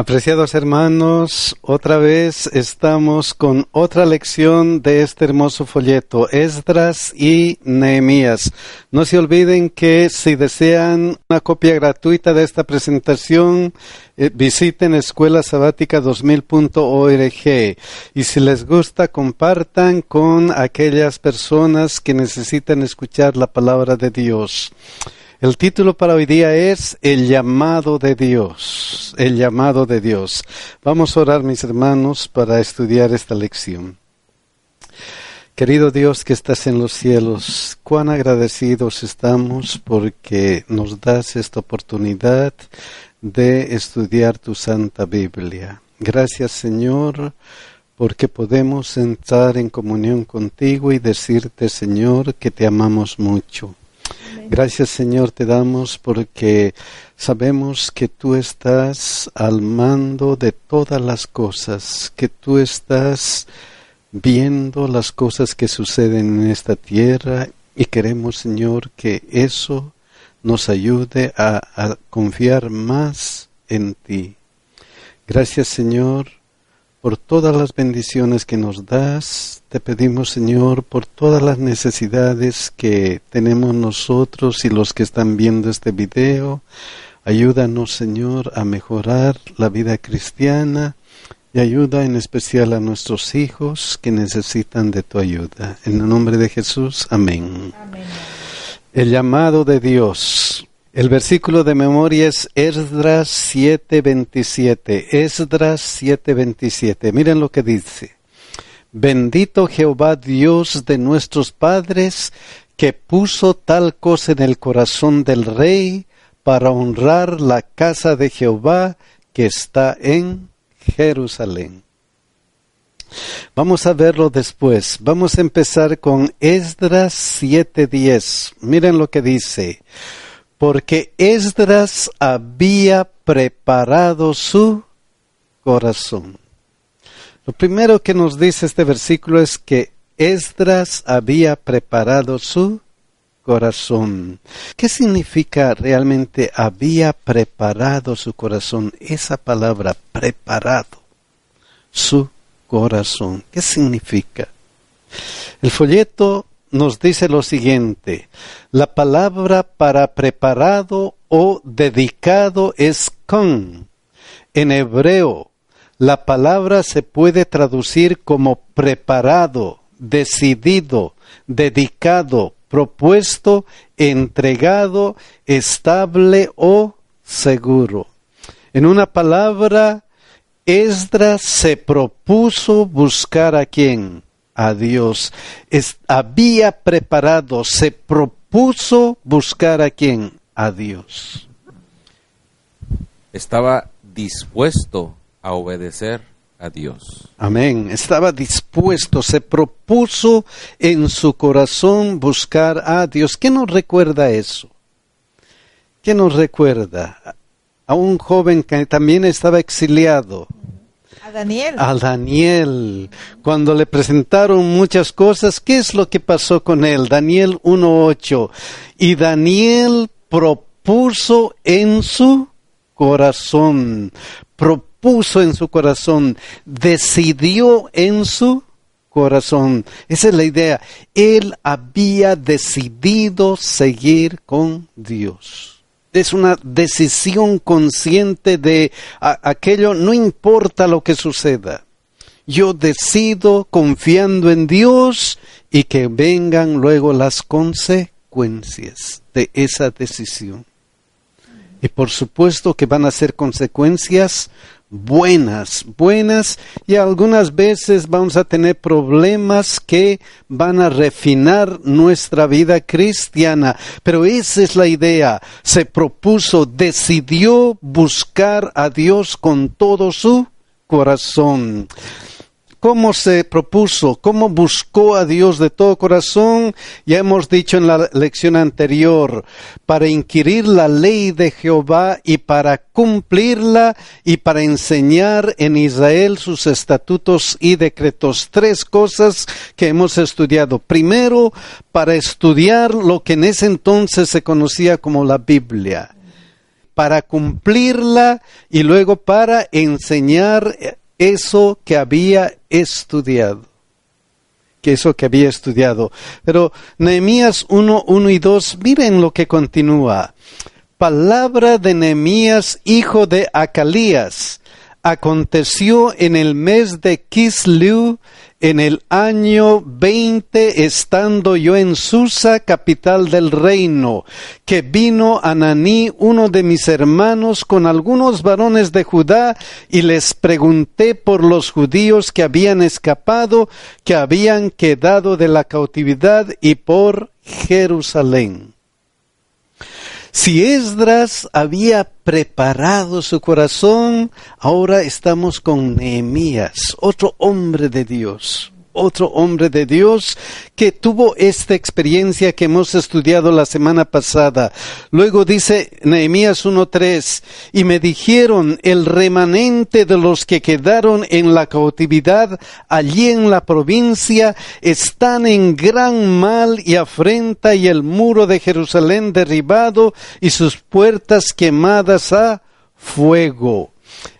Apreciados hermanos, otra vez estamos con otra lección de este hermoso folleto, Esdras y Nehemías. No se olviden que si desean una copia gratuita de esta presentación, eh, visiten escuelasabática2000.org y si les gusta, compartan con aquellas personas que necesitan escuchar la palabra de Dios. El título para hoy día es El llamado de Dios, el llamado de Dios. Vamos a orar, mis hermanos, para estudiar esta lección. Querido Dios que estás en los cielos, cuán agradecidos estamos porque nos das esta oportunidad de estudiar tu Santa Biblia. Gracias Señor porque podemos entrar en comunión contigo y decirte Señor que te amamos mucho Gracias Señor te damos porque sabemos que tú estás al mando de todas las cosas, que tú estás viendo las cosas que suceden en esta tierra y queremos Señor que eso nos ayude a, confiar más en ti. Gracias Señor por todas las bendiciones que nos das. Te pedimos, Señor, por todas las necesidades que tenemos nosotros y los que están viendo este video. Ayúdanos, Señor, a mejorar la vida cristiana y ayuda en especial a nuestros hijos que necesitan de tu ayuda. En el nombre de Jesús, amén. amén. El llamado de Dios. El versículo de memoria es Esdras 7:27. Esdras 7:27. Miren lo que dice. Bendito Jehová Dios de nuestros padres, que puso tal cosa en el corazón del rey para honrar la casa de Jehová que está en Jerusalén. Vamos a verlo después. Vamos a empezar con Esdras 7:10. Miren lo que dice porque Esdras había preparado su corazón. Lo primero que nos dice este versículo es que Esdras había preparado su corazón. ¿Qué significa realmente había preparado su corazón? Esa palabra preparado, su corazón. ¿Qué significa? El folleto nos dice lo siguiente, la palabra para preparado o dedicado es con. En hebreo, la palabra se puede traducir como preparado, decidido, dedicado, propuesto, entregado, estable o seguro. En una palabra, Esdras se propuso buscar a quién? A Dios. había preparado, se propuso buscar a quién? A Dios. Estaba dispuesto a obedecer a Dios. Amén. Estaba dispuesto, se propuso en su corazón buscar a Dios. ¿Qué nos recuerda eso? ¿Qué nos recuerda? A un joven que también estaba exiliado, a Daniel. A Daniel. Cuando le presentaron muchas cosas, ¿qué es lo que pasó con él? Daniel 1.8. Y Daniel propuso en su corazón, propuso en su corazón, decidió en su corazón. Esa es la idea. Él había decidido seguir con Dios es una decisión consciente de aquello, no importa lo que suceda. Yo decido confiando en Dios y que vengan luego las consecuencias de esa decisión. Y por supuesto que van a ser consecuencias buenas, buenas y algunas veces vamos a tener problemas que van a refinar nuestra vida cristiana. Pero esa es la idea. Se propuso, decidió buscar a Dios con todo su corazón cómo se propuso, cómo buscó a Dios de todo corazón, ya hemos dicho en la lección anterior, para inquirir la ley de Jehová y para cumplirla y para enseñar en Israel sus estatutos y decretos. Tres cosas que hemos estudiado. Primero, para estudiar lo que en ese entonces se conocía como la Biblia para cumplirla y luego para enseñar eso que había estudiado. Que eso que había estudiado. Pero Nehemías 1, 1 y 2, miren lo que continúa. Palabra de Nehemías, hijo de Acalías. Aconteció en el mes de Kislew, en el año 20, estando yo en Susa, capital del reino, que vino Ananí, uno de mis hermanos, con algunos varones de Judá, y les pregunté por los judíos que habían escapado, que habían quedado de la cautividad, y por Jerusalén. Si Esdras había preparado su corazón, ahora estamos con Nehemías, otro hombre de Dios, otro hombre de Dios que tuvo esta experiencia que hemos estudiado la semana pasada. Luego dice Nehemías 1.3, y me dijeron, el remanente de los que quedaron en la cautividad allí en la provincia están en gran mal y afrenta y el muro de Jerusalén derribado y sus puertas quemadas a fuego.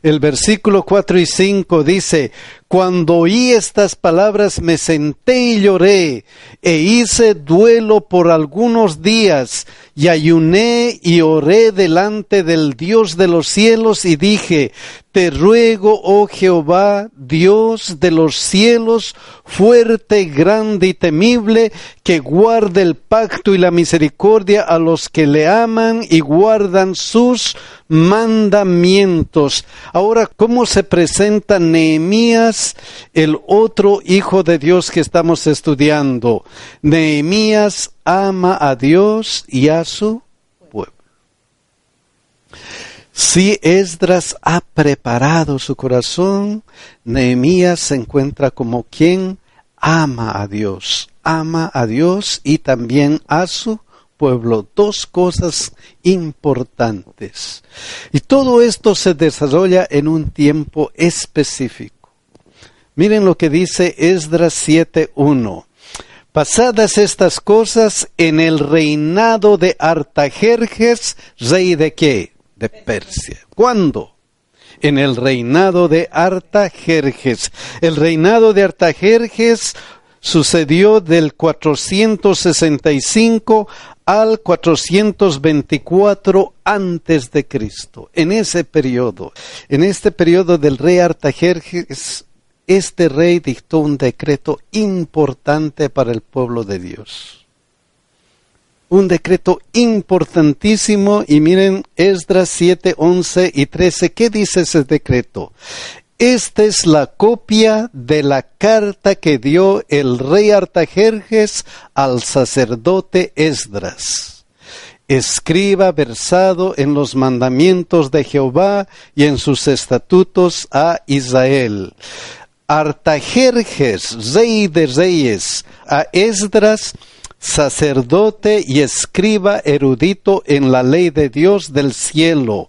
El versículo 4 y 5 dice, cuando oí estas palabras me senté y lloré, e hice duelo por algunos días, y ayuné y oré delante del Dios de los cielos, y dije, te ruego, oh Jehová, Dios de los cielos, fuerte, grande y temible, que guarde el pacto y la misericordia a los que le aman y guardan sus mandamientos. Ahora, ¿cómo se presenta Nehemías, el otro hijo de Dios que estamos estudiando? Nehemías ama a Dios y a su. Si Esdras ha preparado su corazón, Nehemías se encuentra como quien ama a Dios, ama a Dios y también a su pueblo. Dos cosas importantes. Y todo esto se desarrolla en un tiempo específico. Miren lo que dice Esdras 7.1. Pasadas estas cosas en el reinado de Artajerjes, rey de qué? De Persia. ¿Cuándo? En el reinado de Artajerjes. El reinado de Artajerjes sucedió del 465 al 424 antes de Cristo. En ese periodo, en este periodo del rey Artajerjes, este rey dictó un decreto importante para el pueblo de Dios. Un decreto importantísimo y miren Esdras 7, 11 y 13, ¿qué dice ese decreto? Esta es la copia de la carta que dio el rey Artajerjes al sacerdote Esdras. Escriba versado en los mandamientos de Jehová y en sus estatutos a Israel. Artajerjes, rey de reyes, a Esdras, sacerdote y escriba erudito en la ley de Dios del cielo.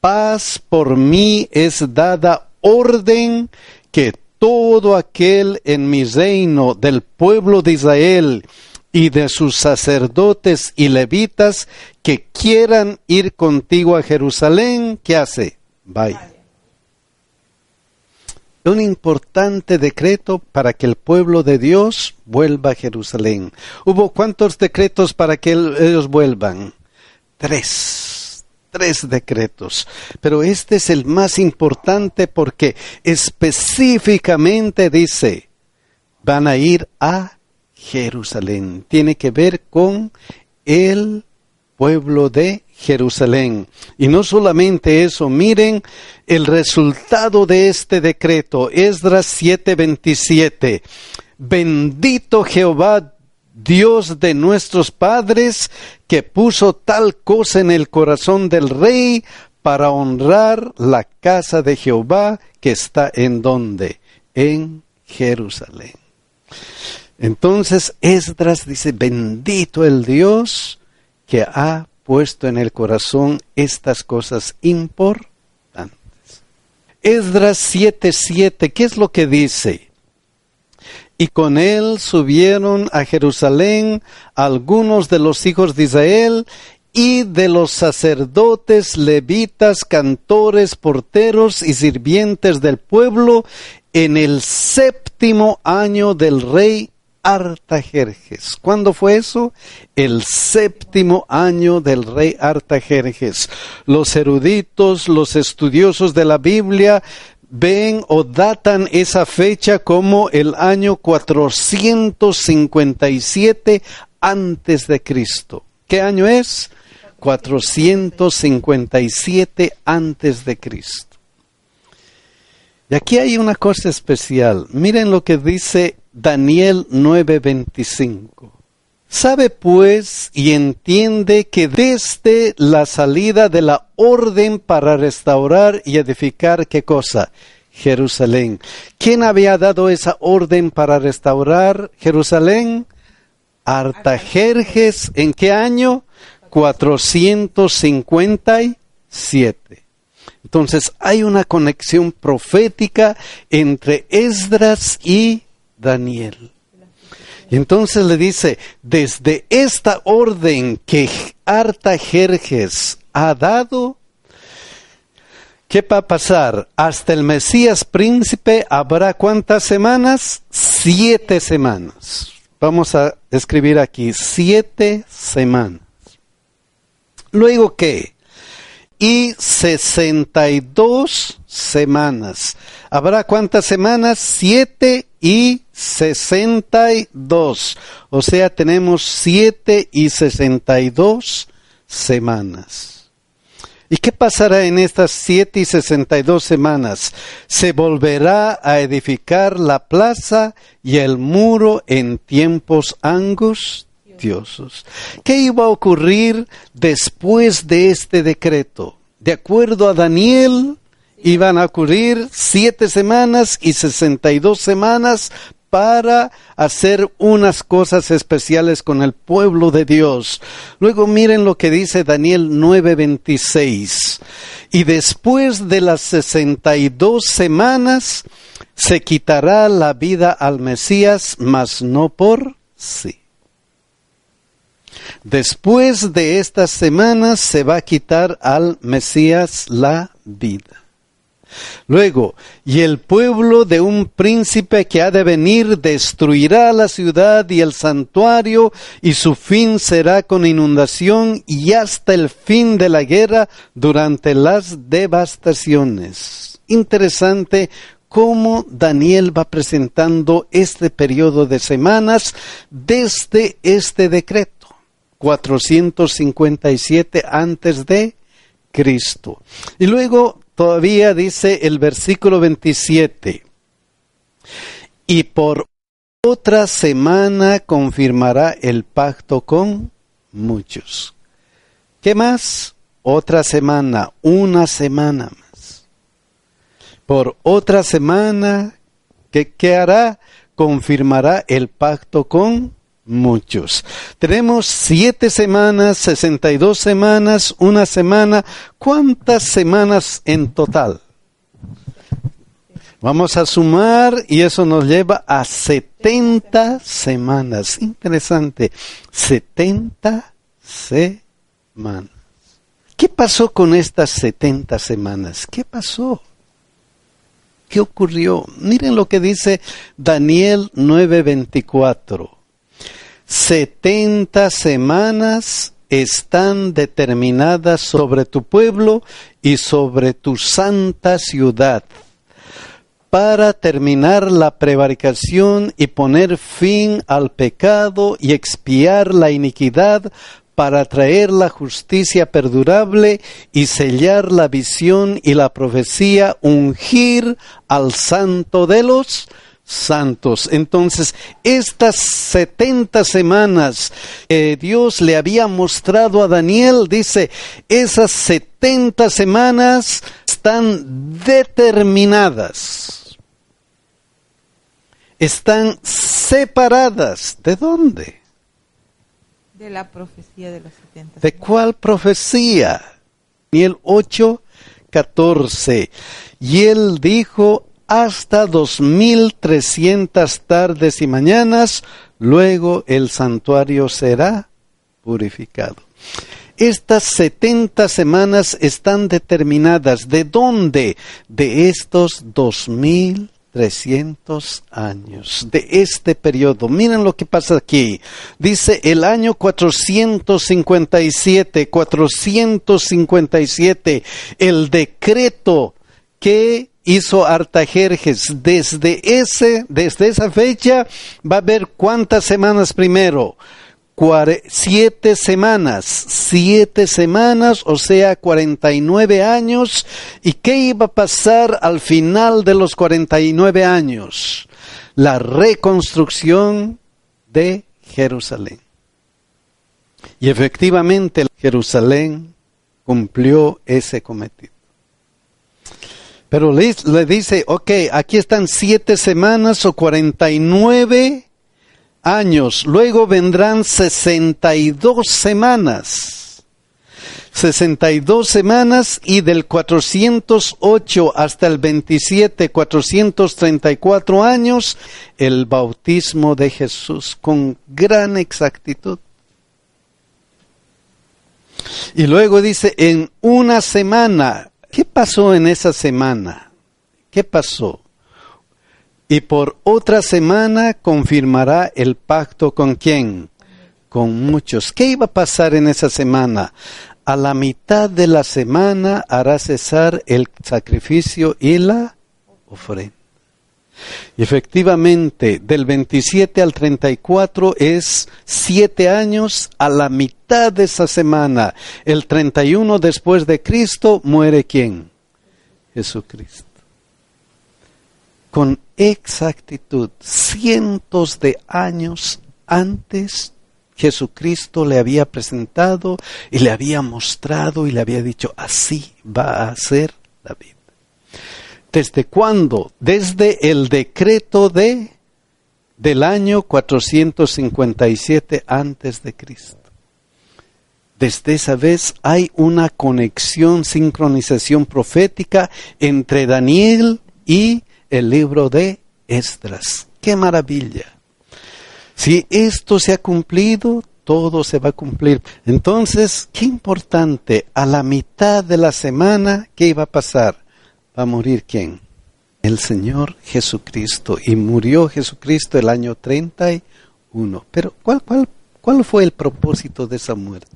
Paz por mí es dada orden que todo aquel en mi reino del pueblo de Israel y de sus sacerdotes y levitas que quieran ir contigo a Jerusalén, ¿qué hace? Un importante decreto para que el pueblo de Dios vuelva a Jerusalén. ¿Hubo cuántos decretos para que ellos vuelvan? Tres tres decretos, pero este es el más importante porque específicamente dice, van a ir a Jerusalén. Tiene que ver con el pueblo de Jerusalén. Y no solamente eso, miren el resultado de este decreto, Esdras 7:27. Bendito Jehová Dios de nuestros padres, que puso tal cosa en el corazón del rey para honrar la casa de Jehová que está en donde? En Jerusalén. Entonces Esdras dice, bendito el Dios que ha puesto en el corazón estas cosas importantes. Esdras 7:7, ¿qué es lo que dice? Y con él subieron a Jerusalén algunos de los hijos de Israel y de los sacerdotes, levitas, cantores, porteros y sirvientes del pueblo en el séptimo año del rey Artajerjes. ¿Cuándo fue eso? El séptimo año del rey Artajerjes. Los eruditos, los estudiosos de la Biblia ven o datan esa fecha como el año 457 antes de Cristo. ¿Qué año es? 457 antes de Cristo. Y aquí hay una cosa especial. Miren lo que dice Daniel 9:25. Sabe pues y entiende que desde la salida de la orden para restaurar y edificar qué cosa? Jerusalén. ¿Quién había dado esa orden para restaurar Jerusalén? Artajerjes. ¿En qué año? 457. Entonces hay una conexión profética entre Esdras y Daniel. Y entonces le dice, desde esta orden que Artajerjes ha dado, ¿qué va a pasar? Hasta el Mesías príncipe habrá cuántas semanas? Siete semanas. Vamos a escribir aquí, siete semanas. Luego qué? Y sesenta y dos semanas. ¿Habrá cuántas semanas? Siete y sesenta y dos. O sea, tenemos siete y sesenta y dos semanas. ¿Y qué pasará en estas siete y sesenta y dos semanas? Se volverá a edificar la plaza y el muro en tiempos angustiosos. ¿Qué iba a ocurrir después de este decreto? De acuerdo a Daniel, iban a ocurrir siete semanas y sesenta y dos semanas para hacer unas cosas especiales con el pueblo de Dios. Luego miren lo que dice Daniel 9:26. Y después de las sesenta y dos semanas se quitará la vida al Mesías, mas no por sí. Después de estas semanas se va a quitar al Mesías la vida. Luego, y el pueblo de un príncipe que ha de venir destruirá la ciudad y el santuario, y su fin será con inundación y hasta el fin de la guerra durante las devastaciones. Interesante cómo Daniel va presentando este periodo de semanas desde este decreto. 457 antes de Cristo. Y luego todavía dice el versículo 27, y por otra semana confirmará el pacto con muchos. ¿Qué más? Otra semana, una semana más. Por otra semana, ¿qué, qué hará? Confirmará el pacto con muchos. Tenemos siete semanas, sesenta y dos semanas, una semana. ¿Cuántas semanas en total? Vamos a sumar y eso nos lleva a setenta semanas. Interesante. Setenta semanas. ¿Qué pasó con estas setenta semanas? ¿Qué pasó? ¿Qué ocurrió? Miren lo que dice Daniel 9:24 setenta semanas están determinadas sobre tu pueblo y sobre tu santa ciudad para terminar la prevaricación y poner fin al pecado y expiar la iniquidad para traer la justicia perdurable y sellar la visión y la profecía, ungir al santo de los santos. Entonces, estas setenta semanas que Dios le había mostrado a Daniel, dice, esas setenta semanas están determinadas, están separadas. ¿De dónde? De la profecía de las setenta. ¿De cuál profecía? Daniel 8, 14. Y él dijo hasta dos mil trescientas tardes y mañanas, luego el santuario será purificado. Estas 70 semanas están determinadas. ¿De dónde? De estos 2300 años, de este periodo. Miren lo que pasa aquí. Dice el año 457, 457, el decreto que hizo Artajerjes. Desde ese, desde esa fecha va a haber cuántas semanas primero. siete semanas, siete semanas, o sea, 49 años. ¿Y qué iba a pasar al final de los 49 años? La reconstrucción de Jerusalén. Y efectivamente Jerusalén cumplió ese cometido. Pero le, dice, ok, aquí están siete semanas o cuarenta y nueve años. Luego vendrán sesenta y dos semanas. Sesenta y dos semanas y del 408 hasta el 27, 434 años, el bautismo de Jesús con gran exactitud. Y luego dice, en una semana, ¿Qué pasó en esa semana? ¿Qué pasó? Y por otra semana confirmará el pacto con quién? Con muchos. ¿Qué iba a pasar en esa semana? A la mitad de la semana hará cesar el sacrificio y la ofrenda. Y efectivamente, del 27 al 34 es siete años a la mitad de esa semana. El 31 después de Cristo muere quién? Jesucristo. Con exactitud, cientos de años antes, Jesucristo le había presentado y le había mostrado y le había dicho, así va a ser la vida. ¿Desde cuándo? Desde el decreto de del año 457 antes de Cristo. Desde esa vez hay una conexión, sincronización profética entre Daniel y el libro de Esdras. ¡Qué maravilla! Si esto se ha cumplido, todo se va a cumplir. Entonces, qué importante, a la mitad de la semana, ¿qué iba a pasar? Va a morir quién? El Señor Jesucristo. Y murió Jesucristo el año 31. Pero ¿cuál, cuál, cuál fue el propósito de esa muerte?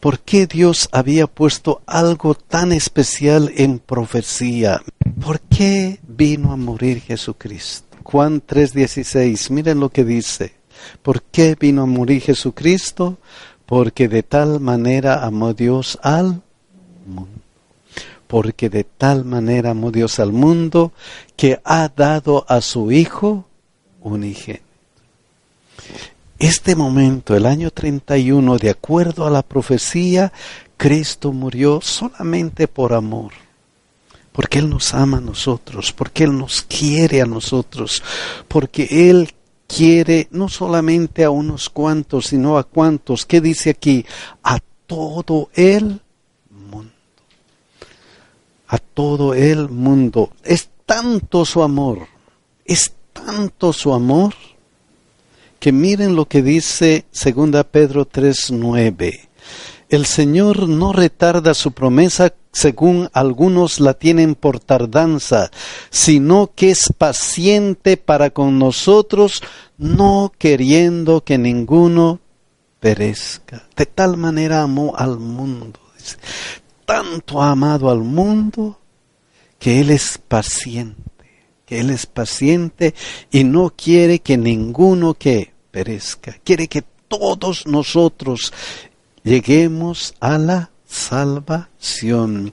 ¿Por qué Dios había puesto algo tan especial en profecía? ¿Por qué vino a morir Jesucristo? Juan 3:16, miren lo que dice. ¿Por qué vino a morir Jesucristo? Porque de tal manera amó Dios al mundo porque de tal manera amó Dios al mundo que ha dado a su Hijo unigénito. Este momento, el año 31, de acuerdo a la profecía, Cristo murió solamente por amor, porque Él nos ama a nosotros, porque Él nos quiere a nosotros, porque Él quiere no solamente a unos cuantos, sino a cuantos, ¿qué dice aquí? A todo el a todo el mundo. Es tanto su amor, es tanto su amor, que miren lo que dice 2 Pedro 3:9. El Señor no retarda su promesa según algunos la tienen por tardanza, sino que es paciente para con nosotros, no queriendo que ninguno perezca. De tal manera amó al mundo tanto ha amado al mundo que Él es paciente, que Él es paciente y no quiere que ninguno que perezca, quiere que todos nosotros lleguemos a la salvación.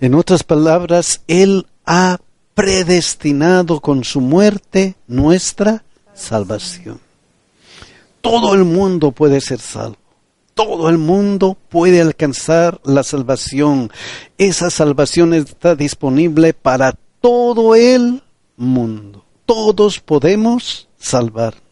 En otras palabras, Él ha predestinado con su muerte nuestra salvación. Todo el mundo puede ser salvo todo el mundo puede alcanzar la salvación. Esa salvación está disponible para todo el mundo. Todos podemos salvarnos.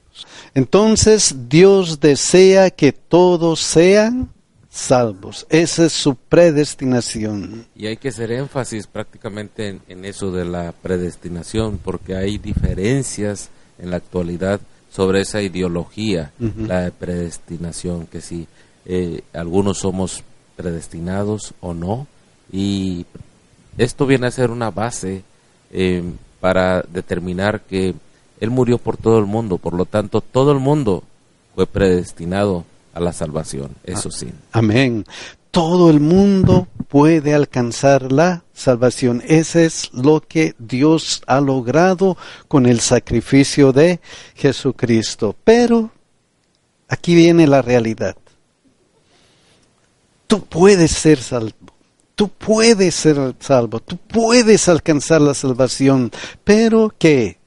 Entonces Dios desea que todos sean salvos. Esa es su predestinación. Y hay que hacer énfasis prácticamente en, eso de la predestinación, porque hay diferencias en la actualidad sobre esa ideología, la predestinación, que si eh, algunos somos predestinados o no. Y esto viene a ser una base eh, para determinar que Él murió por todo el mundo, por lo tanto todo el mundo fue predestinado a la salvación, eso sí. Amén. Todo el mundo puede alcanzar la salvación. Ese es lo que Dios ha logrado con el sacrificio de Jesucristo. Pero aquí viene la realidad. Tú puedes ser salvo. Tú puedes ser salvo. Tú puedes alcanzar la salvación. Pero ¿qué?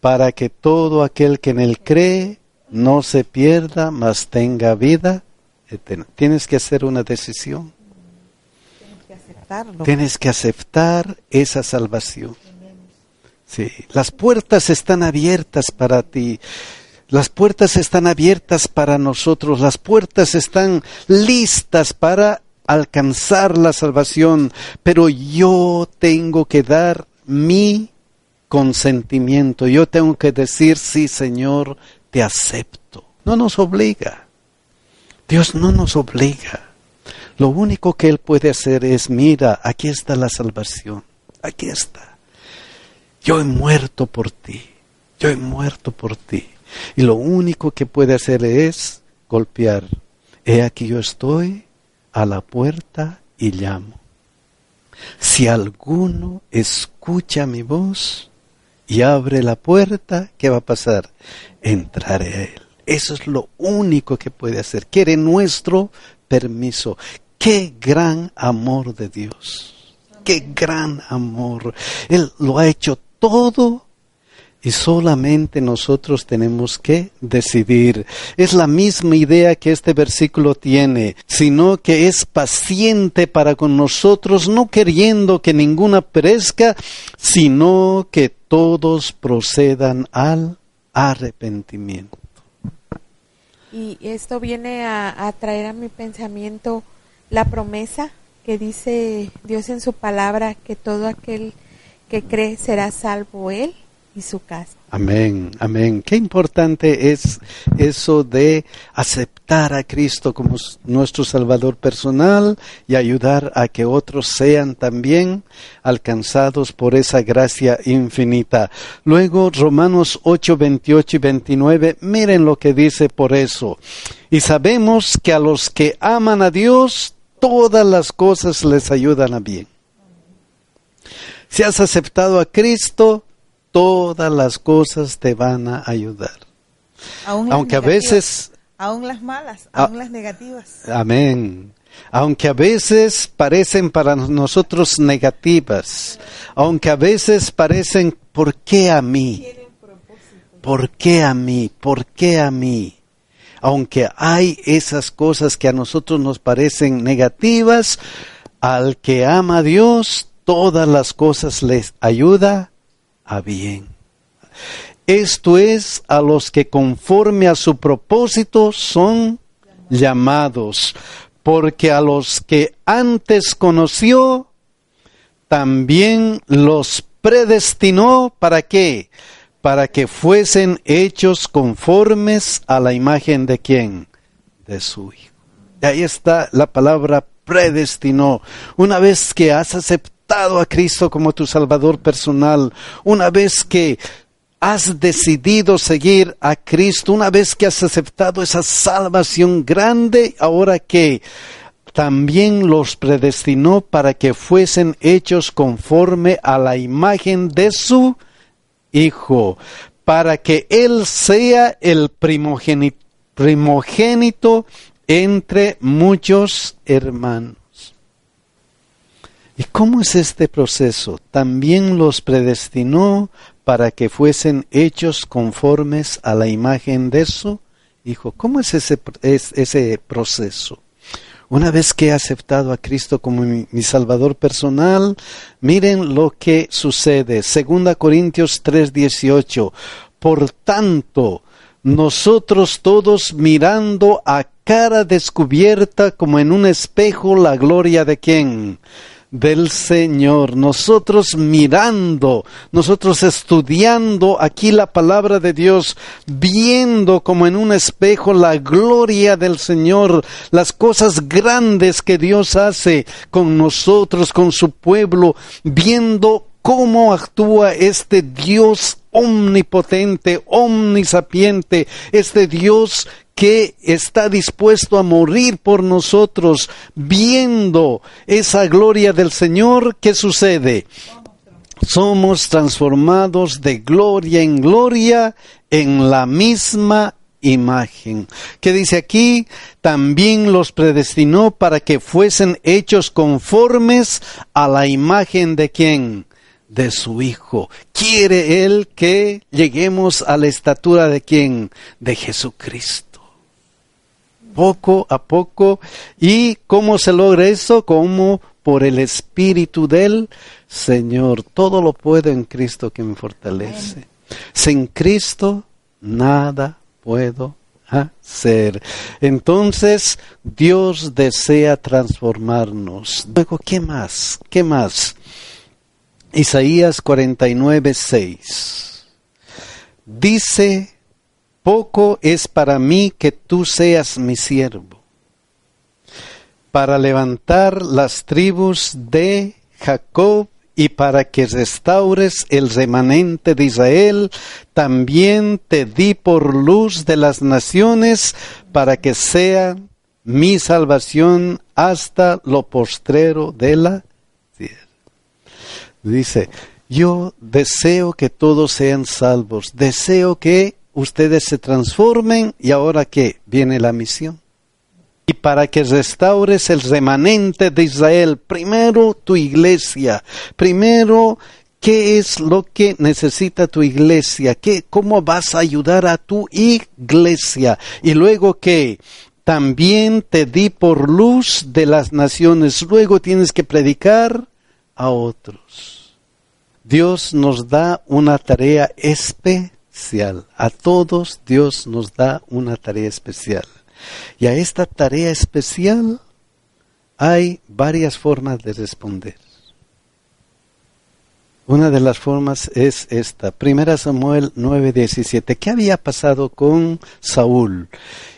Para que todo aquel que en él cree no se pierda, mas tenga vida eterna. Tienes que hacer una decisión. Tienes que aceptarlo. Tienes que aceptar esa salvación. Sí, las puertas están abiertas para ti. Las puertas están abiertas para nosotros. Las puertas están listas para alcanzar la salvación. Pero yo tengo que dar mi consentimiento. Yo tengo que decir, sí, Señor, te acepto. No nos obliga. Dios no nos obliga. Lo único que Él puede hacer es, mira, aquí está la salvación. Aquí está. Yo he muerto por ti. Yo he muerto por ti. Y lo único que puede hacer es golpear. He aquí yo estoy a la puerta y llamo. Si alguno escucha mi voz y abre la puerta, ¿qué va a pasar? Entraré a él. Eso es lo único que puede hacer. Quiere nuestro permiso. Qué gran amor de Dios. Qué gran amor. Él lo ha hecho todo y solamente nosotros tenemos que decidir. Es la misma idea que este versículo tiene, sino que es paciente para con nosotros, no queriendo que ninguna perezca, sino que todos procedan al arrepentimiento. Y esto viene a, a traer a mi pensamiento la promesa que dice Dios en su palabra, que todo aquel que cree será salvo él y su casa. Amén, amén. Qué importante es eso de aceptar a Cristo como nuestro Salvador personal y ayudar a que otros sean también alcanzados por esa gracia infinita. Luego, Romanos 8, 28 y 29, miren lo que dice por eso. Y sabemos que a los que aman a Dios, todas las cosas les ayudan a bien. Si has aceptado a Cristo, todas las cosas te van a ayudar. Aún Aunque a veces, Aún las malas, Ah. aún las negativas. amén, aunque a veces parecen para nosotros negativas, aunque a veces parecen, ¿por qué a mí? ¿Por qué a mí? ¿Por qué a mí? Aunque hay esas cosas que a nosotros nos parecen negativas, al que ama a Dios, todas las cosas les ayuda a bien. Esto es a los que conforme a su propósito son llamados, porque a los que antes conoció, también los predestinó para qué? Para que fuesen hechos conformes a la imagen de quién? De su Hijo. Y ahí está la palabra predestinó. Una vez que has aceptado a Cristo como tu Salvador personal, una vez que has decidido seguir a Cristo, una vez que has aceptado esa salvación grande, ahora que también los predestinó para que fuesen hechos conforme a la imagen de su Hijo, para que Él sea el primogénito, entre muchos hermanos. ¿Y cómo es este proceso? También los predestinó para que fuesen hechos conformes a la imagen de su Hijo. ¿Cómo es ese, es ese proceso? Una vez que he aceptado a Cristo como mi, Salvador personal, miren lo que sucede. Segunda Corintios 3:18. Por tanto, nosotros todos mirando a cara descubierta como en un espejo la gloria de quién? Del Señor, nosotros mirando, nosotros estudiando aquí la palabra de Dios, viendo como en un espejo la gloria del Señor, las cosas grandes que Dios hace con nosotros, con su pueblo, viendo cómo actúa este Dios omnipotente, omnisapiente, este Dios que está dispuesto a morir por nosotros, viendo esa gloria del Señor, ¿qué sucede? Somos transformados de gloria en gloria en la misma imagen. ¿Qué dice aquí? También los predestinó para que fuesen hechos conformes a la imagen de quién? De su Hijo. Quiere Él que lleguemos a la estatura de quién? De Jesucristo poco a poco. ¿Y cómo se logra eso? Como por el Espíritu del Señor. Todo lo puedo en Cristo que me fortalece. Sin Cristo nada puedo hacer. Entonces Dios desea transformarnos. Luego, ¿qué más? ¿Qué más? Isaías 49, 6. Dice poco es para mí que tú seas mi siervo, para levantar las tribus de Jacob y para que restaures el remanente de Israel, también te di por luz de las naciones, para que sea mi salvación hasta lo postrero de la tierra. Dice, yo deseo que todos sean salvos, deseo que ustedes se transformen y ahora que viene la misión. Y para que restaures el remanente de Israel, primero tu iglesia, primero qué es lo que necesita tu iglesia, ¿Qué, cómo vas a ayudar a tu iglesia y luego que también te di por luz de las naciones, luego tienes que predicar a otros. Dios nos da una tarea especial a todos Dios nos da una tarea especial. Y a esta tarea especial hay varias formas de responder. Una de las formas es esta. Primera Samuel 9:17. ¿Qué había pasado con Saúl?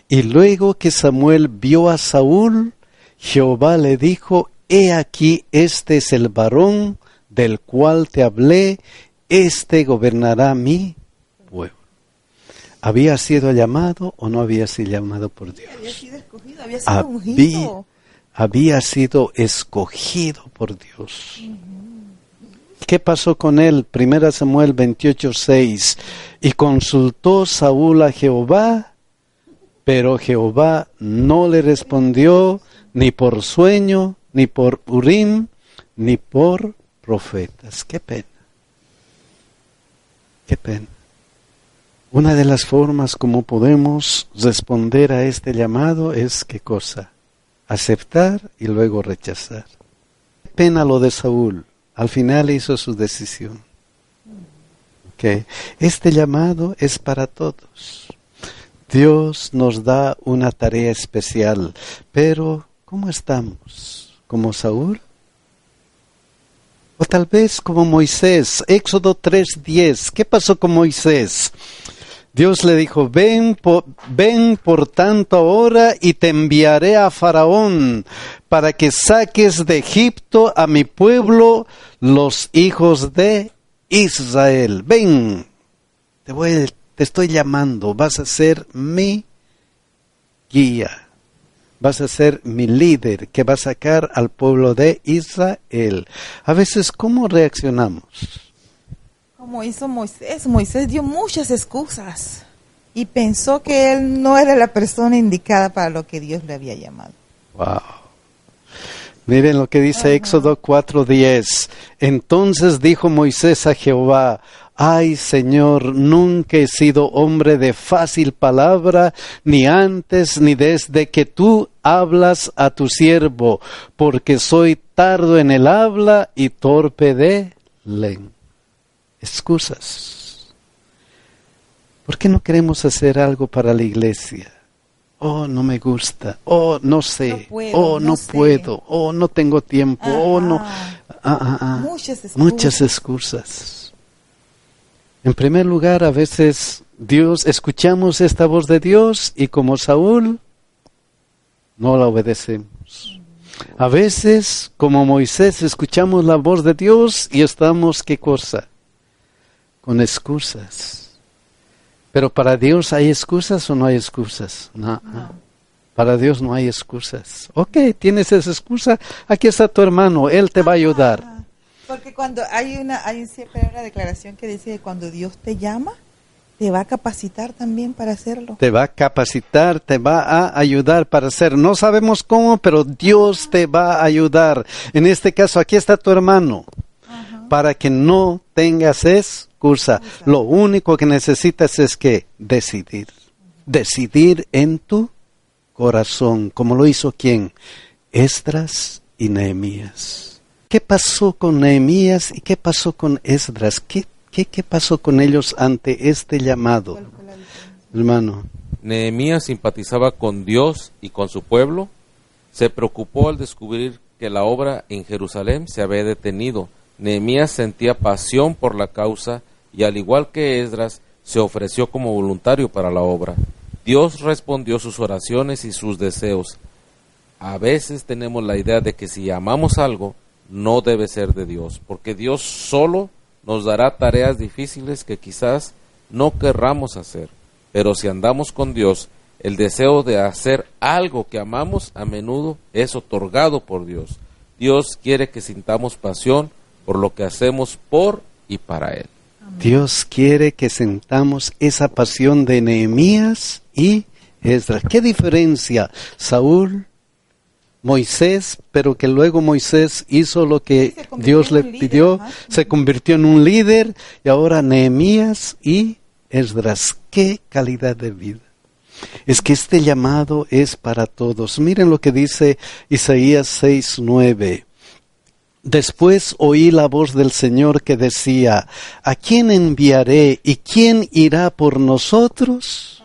Y luego que Samuel vio a Saúl, Jehová le dijo, He aquí, este es el varón del cual te hablé, este gobernará mi ¿Había sido llamado o no había sido llamado por Dios? Había sido escogido, había sido ungido. Había sido escogido por Dios. ¿Qué pasó con él? Primera Samuel 28, 6. Y consultó Saúl a Jehová, pero Jehová no le respondió ni por sueño, ni por Urim, ni por profetas. Qué pena. Qué pena. Una de las formas como podemos responder a este llamado es qué cosa? Aceptar y luego rechazar. Pena lo de Saúl. Al final hizo su decisión. Okay. Este llamado es para todos. Dios nos da una tarea especial, pero ¿cómo estamos? ¿Como Saúl? O tal vez como Moisés, Éxodo 3:10. ¿Qué pasó con Moisés? Dios le dijo, ven por, ven por tanto ahora y te enviaré a Faraón para que saques de Egipto a mi pueblo, los hijos de Israel. Ven, te, voy, te estoy llamando, vas a ser mi guía, vas a ser mi líder que va a sacar al pueblo de Israel. A veces, ¿cómo reaccionamos? Como hizo Moisés, Moisés dio muchas excusas y pensó que él no era la persona indicada para lo que Dios le había llamado. Wow. Miren lo que dice Éxodo 4:10. Entonces dijo Moisés a Jehová, Ay Señor, nunca he sido hombre de fácil palabra, ni antes ni desde que tú hablas a tu siervo, porque soy tardo en el habla y torpe de lengua excusas. ¿Por qué no queremos hacer algo para la iglesia? oh, no me gusta, oh, no sé, No puedo, oh, no, no sé. puedo, oh, no tengo tiempo, oh, no. Ah, ah, ah. Muchas excusas. Muchas excusas. En primer lugar, a veces Dios, escuchamos esta voz de Dios y como Saúl, no la obedecemos. A veces, como Moisés, escuchamos la voz de Dios y estamos, ¿qué cosa? Con excusas. Pero para Dios hay excusas o no hay excusas? No. Para Dios no hay excusas. Ok, tienes esa excusa, aquí está tu hermano, él te va a ayudar. Ah, Porque cuando hay una, hay siempre una declaración que dice que cuando Dios te llama, te va a capacitar también para hacerlo. te va a capacitar, te va a ayudar para hacer. No sabemos cómo, pero Dios te va a ayudar. En este caso, aquí está tu hermano, para que no tengas excusa. Lo único que necesitas es que decidir. Decidir en tu corazón, como lo hizo quién? Esdras y Nehemías. ¿Qué pasó con Nehemías y qué pasó con Esdras? ¿Qué, qué, qué pasó con ellos ante este llamado? Hermano. Nehemías simpatizaba con Dios y con su pueblo. Se preocupó al descubrir que la obra en Jerusalén se había detenido. Nehemías sentía pasión por la causa y al igual que Esdras se ofreció como voluntario para la obra. Dios respondió sus oraciones y sus deseos. A veces tenemos la idea de que si amamos algo, no debe ser de Dios, porque Dios solo nos dará tareas difíciles que quizás no querramos hacer. Pero si andamos con Dios, el deseo de hacer algo que amamos a menudo es otorgado por Dios. Dios quiere que sintamos pasión por lo que hacemos por y para Él. Dios quiere que sentamos esa pasión de Nehemías y Esdras. ¿Qué diferencia? Saúl, Moisés, pero que luego Moisés hizo lo que Dios le líder, pidió, se convirtió en un líder y ahora Nehemías y Esdras. ¿Qué calidad de vida? Es que este llamado es para todos. Miren lo que dice Isaías 6:9. Después oí la voz del Señor que decía, ¿a quién enviaré y quién irá por nosotros?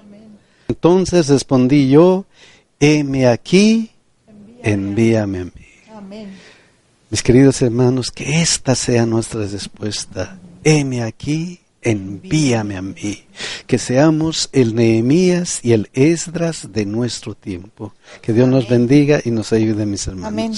Entonces respondí yo, heme aquí, envíame a mí. Amén. Mis queridos hermanos, que esta sea nuestra respuesta. Heme aquí, envíame a mí. Que seamos el Nehemías y el Esdras de nuestro tiempo. Que Dios nos bendiga y nos ayude, mis hermanos. Amén.